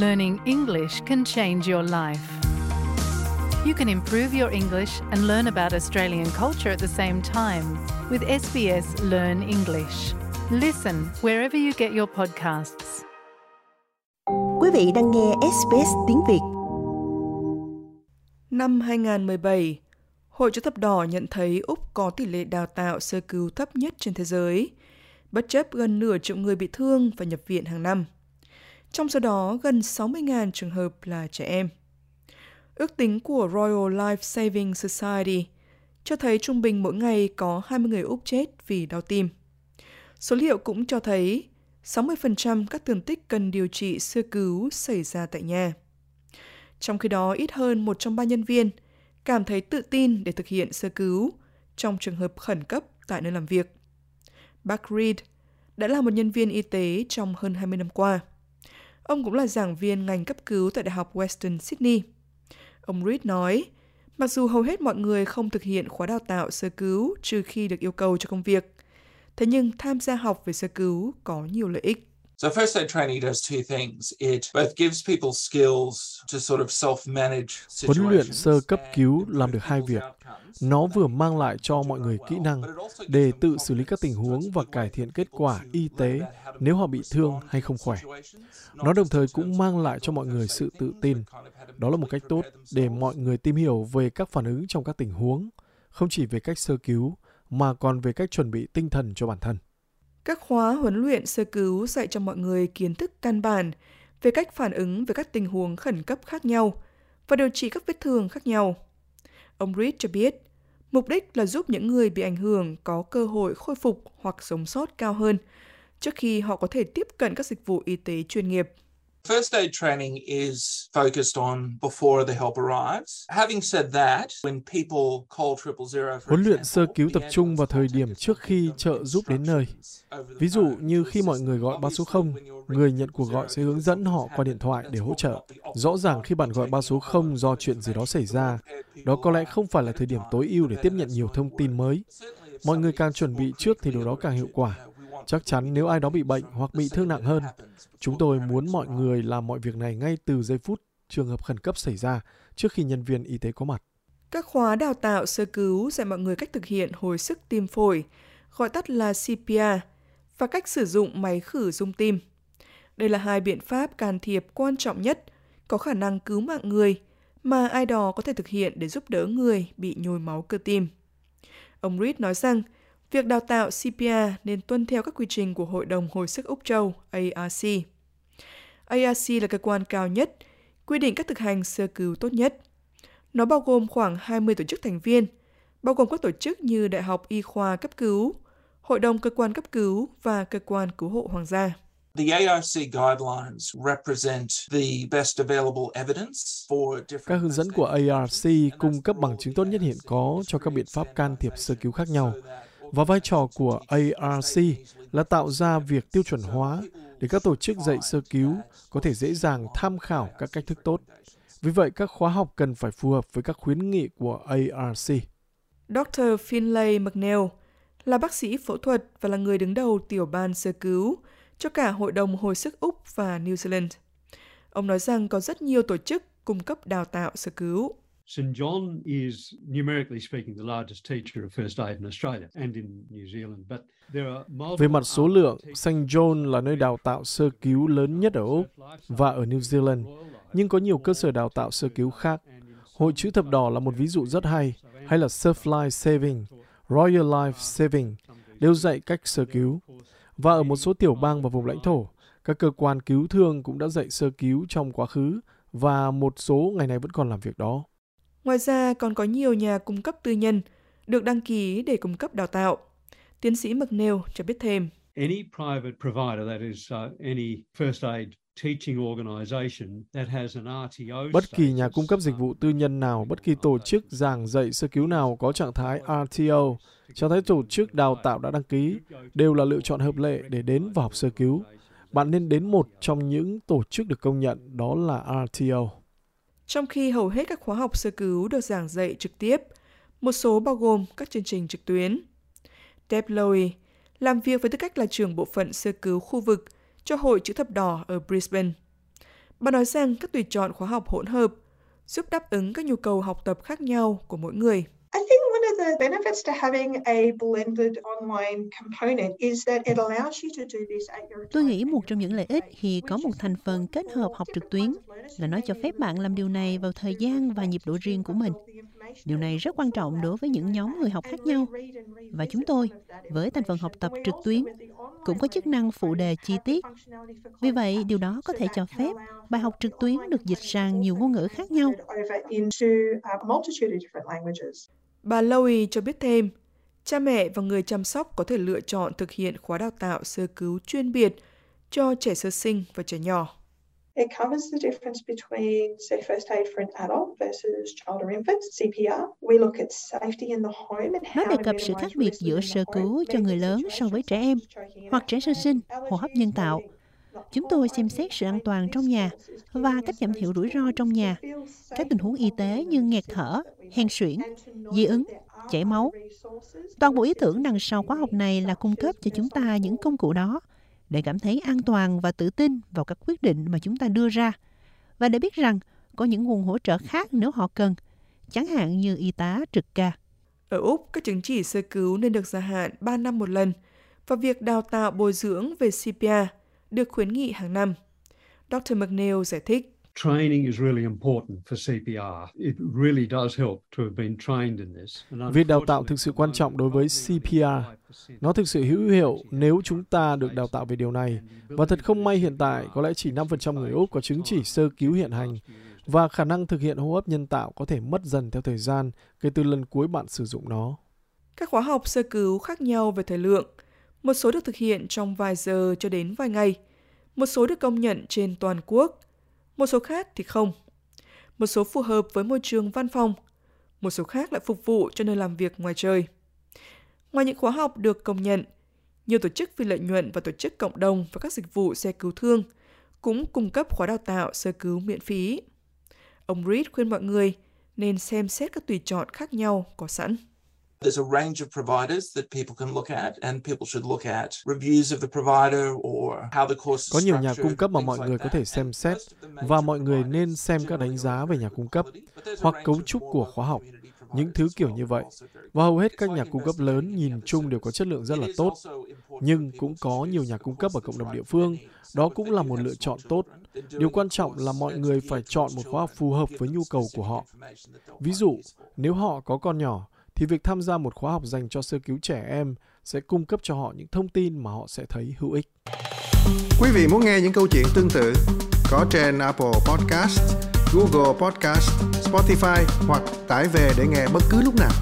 learning English can change your life. You can improve your English and learn about Australian culture at the same time with SBS Learn English. Listen wherever you get your podcasts. Quý vị đang nghe SBS tiếng Việt. Năm 2017, Hội chữ thập đỏ nhận thấy Úc có tỷ lệ đào tạo sơ cứu thấp nhất trên thế giới, bất chấp gần nửa triệu người bị thương và nhập viện hàng năm. Trong số đó, gần 60.000 trường hợp là trẻ em. Ước tính của Royal Life Saving Society cho thấy trung bình mỗi ngày có 20 người Úc chết vì đau tim. Số liệu cũng cho thấy 60% các thương tích cần điều trị sơ cứu xảy ra tại nhà. Trong khi đó, ít hơn một trong ba nhân viên cảm thấy tự tin để thực hiện sơ cứu trong trường hợp khẩn cấp tại nơi làm việc. Bác Reed đã là một nhân viên y tế trong hơn 20 năm qua. Ông cũng là giảng viên ngành cấp cứu tại Đại học Western Sydney. Ông Reed nói, mặc dù hầu hết mọi người không thực hiện khóa đào tạo sơ cứu trừ khi được yêu cầu cho công việc, thế nhưng tham gia học về sơ cứu có nhiều lợi ích. So first aid training does two things. It both gives people skills to sort of self-manage Huấn luyện sơ cấp cứu làm được hai việc. Nó vừa mang lại cho mọi người kỹ năng để tự xử lý các tình huống và cải thiện kết quả y tế nếu họ bị thương hay không khỏe. Nó đồng thời cũng mang lại cho mọi người sự tự tin. Đó là một cách tốt để mọi người tìm hiểu về các phản ứng trong các tình huống, không chỉ về cách sơ cứu mà còn về cách chuẩn bị tinh thần cho bản thân. Các khóa huấn luyện sơ cứu dạy cho mọi người kiến thức căn bản về cách phản ứng với các tình huống khẩn cấp khác nhau và điều trị các vết thương khác nhau. Ông Reed cho biết, mục đích là giúp những người bị ảnh hưởng có cơ hội khôi phục hoặc sống sót cao hơn trước khi họ có thể tiếp cận các dịch vụ y tế chuyên nghiệp. First aid training is focused on before the help arrives. Having said that, when people call triple zero, for Huấn luyện sơ cứu tập the trung vào thời điểm trước khi trợ giúp đến nơi. Ví dụ như khi mọi người gọi 3 số 0, người nhận cuộc gọi sẽ hướng dẫn họ qua điện thoại để hỗ trợ. Rõ ràng khi bạn gọi 3 số 0 do chuyện gì đó xảy ra, đó có lẽ không phải là thời điểm tối ưu để tiếp nhận nhiều thông tin mới. Mọi người càng chuẩn bị trước thì điều đó càng hiệu quả. Chắc chắn nếu ai đó bị bệnh hoặc bị thương nặng hơn, chúng tôi muốn mọi người làm mọi việc này ngay từ giây phút trường hợp khẩn cấp xảy ra trước khi nhân viên y tế có mặt. Các khóa đào tạo sơ cứu dạy mọi người cách thực hiện hồi sức tim phổi, gọi tắt là CPR, và cách sử dụng máy khử rung tim. Đây là hai biện pháp can thiệp quan trọng nhất có khả năng cứu mạng người mà ai đó có thể thực hiện để giúp đỡ người bị nhồi máu cơ tim. Ông Reed nói rằng, việc đào tạo CPR nên tuân theo các quy trình của Hội đồng Hồi sức Úc Châu ARC. ARC là cơ quan cao nhất, quy định các thực hành sơ cứu tốt nhất. Nó bao gồm khoảng 20 tổ chức thành viên, bao gồm các tổ chức như Đại học Y khoa cấp cứu, Hội đồng cơ quan cấp cứu và cơ quan cứu hộ hoàng gia. The ARC guidelines represent the best available evidence for different Các hướng dẫn của ARC cung cấp bằng chứng tốt nhất hiện có cho các biện pháp can thiệp sơ cứu khác nhau. Và vai trò của ARC là tạo ra việc tiêu chuẩn hóa để các tổ chức dạy sơ cứu có thể dễ dàng tham khảo các cách thức tốt. Vì vậy, các khóa học cần phải phù hợp với các khuyến nghị của ARC. Dr. Finlay McNeil là bác sĩ phẫu thuật và là người đứng đầu tiểu ban sơ cứu cho cả Hội đồng Hồi sức Úc và New Zealand. Ông nói rằng có rất nhiều tổ chức cung cấp đào tạo sơ cứu. St John is, numerically speaking, the largest teacher of first aid in Australia and in New Zealand. But there are multiple Về mặt số lượng, St. John là nơi đào tạo sơ cứu lớn nhất ở Úc và ở New Zealand, nhưng có nhiều cơ sở đào tạo sơ cứu khác. Hội chữ thập đỏ là một ví dụ rất hay, hay là Surf Life Saving, Royal Life Saving, đều dạy cách sơ cứu. Và ở một số tiểu bang và vùng lãnh thổ, các cơ quan cứu thương cũng đã dạy sơ cứu trong quá khứ và một số ngày nay vẫn còn làm việc đó. Ngoài ra còn có nhiều nhà cung cấp tư nhân được đăng ký để cung cấp đào tạo. Tiến sĩ McNeil cho biết thêm. any private provider, that is, uh, any first aid teaching organisation that has an RTO Bất kỳ nhà cung cấp dịch vụ tư nhân nào, bất kỳ tổ chức giảng dạy sơ cứu nào có trạng thái RTO, trạng thái tổ chức đào tạo đã đăng ký, đều là lựa chọn hợp lệ để đến và học sơ cứu. Bạn nên đến một trong những tổ chức được công nhận, đó là RTO. Trong khi hầu hết các khóa học sơ cứu được giảng dạy trực tiếp, một số bao gồm các chương trình trực tuyến. Deb Lowy làm việc với tư cách là trưởng bộ phận sơ cứu khu vực cho Hội chữ thập đỏ ở Brisbane. Bà nói rằng các tùy chọn khóa học hỗn hợp giúp đáp ứng các nhu cầu học tập khác nhau của mỗi người the benefits to having a blended online component is that it allows you to do this at your Tôi nghĩ một trong những lợi ích khi có một thành phần kết hợp học trực tuyến là nó cho phép bạn làm điều này vào thời gian và nhịp độ riêng của mình. Điều này rất quan trọng đối với những nhóm người học khác nhau. Và chúng tôi, với thành phần học tập trực tuyến, cũng có chức năng phụ đề chi tiết. Vì vậy, điều đó có thể cho phép bài học trực tuyến được dịch sang nhiều ngôn ngữ khác nhau. Bà Lowy cho biết thêm, cha mẹ và người chăm sóc có thể lựa chọn thực hiện khóa đào tạo sơ cứu chuyên biệt cho trẻ sơ sinh và trẻ nhỏ. It covers the difference between, say, first aid for an adult versus child or infant, CPR. We look at safety in the home and Nó đề cập sự khác biệt giữa sơ cứu cho người lớn so với trẻ em hoặc trẻ sơ sinh, hô hấp nhân tạo. Chúng tôi xem xét sự an toàn trong nhà và cách giảm thiểu rủi ro trong nhà, các tình huống y tế như nghẹt thở, hen suyễn, dị ứng, chảy máu. Toàn bộ ý tưởng đằng sau khóa học này là cung cấp cho chúng ta những công cụ đó để cảm thấy an toàn và tự tin vào các quyết định mà chúng ta đưa ra và để biết rằng có những nguồn hỗ trợ khác nếu họ cần, chẳng hạn như y tá trực ca. Ở Úc, các chứng chỉ sơ cứu nên được gia hạn 3 năm một lần và việc đào tạo bồi dưỡng về CPR được khuyến nghị hàng năm. Dr. McNeil giải thích. Training is really important for CPR. It really does help to have been trained in this. Việc đào tạo thực sự quan trọng đối với CPR. Nó thực sự hữu hiệu nếu chúng ta được đào tạo về điều này. Và thật không may hiện tại, có lẽ chỉ 5% người Úc có chứng chỉ sơ cứu hiện hành và khả năng thực hiện hô hấp nhân tạo có thể mất dần theo thời gian kể từ lần cuối bạn sử dụng nó. Các khóa học sơ cứu khác nhau về thời lượng. Một số được thực hiện trong vài giờ cho đến vài ngày. Một số được công nhận trên toàn quốc một số khác thì không. Một số phù hợp với môi trường văn phòng, một số khác lại phục vụ cho nơi làm việc ngoài trời. Ngoài những khóa học được công nhận, nhiều tổ chức phi lợi nhuận và tổ chức cộng đồng và các dịch vụ xe cứu thương cũng cung cấp khóa đào tạo sơ cứu miễn phí. Ông Reed khuyên mọi người nên xem xét các tùy chọn khác nhau có sẵn. There's a range of providers that people can look at and people should look at reviews of the provider or how the course Có nhiều nhà cung cấp mà mọi người có thể xem xét và mọi người nên xem các đánh giá về nhà cung cấp hoặc cấu trúc của khóa học, những thứ kiểu như vậy. Và hầu hết các nhà cung cấp lớn nhìn chung đều có chất lượng rất là tốt. Nhưng cũng có nhiều nhà cung cấp ở cộng đồng địa phương, đó cũng là một lựa chọn tốt. Điều quan trọng là mọi người phải chọn một khóa học phù hợp với nhu cầu của họ. Ví dụ, nếu họ có con nhỏ, thì việc tham gia một khóa học dành cho sơ cứu trẻ em sẽ cung cấp cho họ những thông tin mà họ sẽ thấy hữu ích. Quý vị muốn nghe những câu chuyện tương tự có trên Apple Podcast, Google Podcast, Spotify hoặc tải về để nghe bất cứ lúc nào.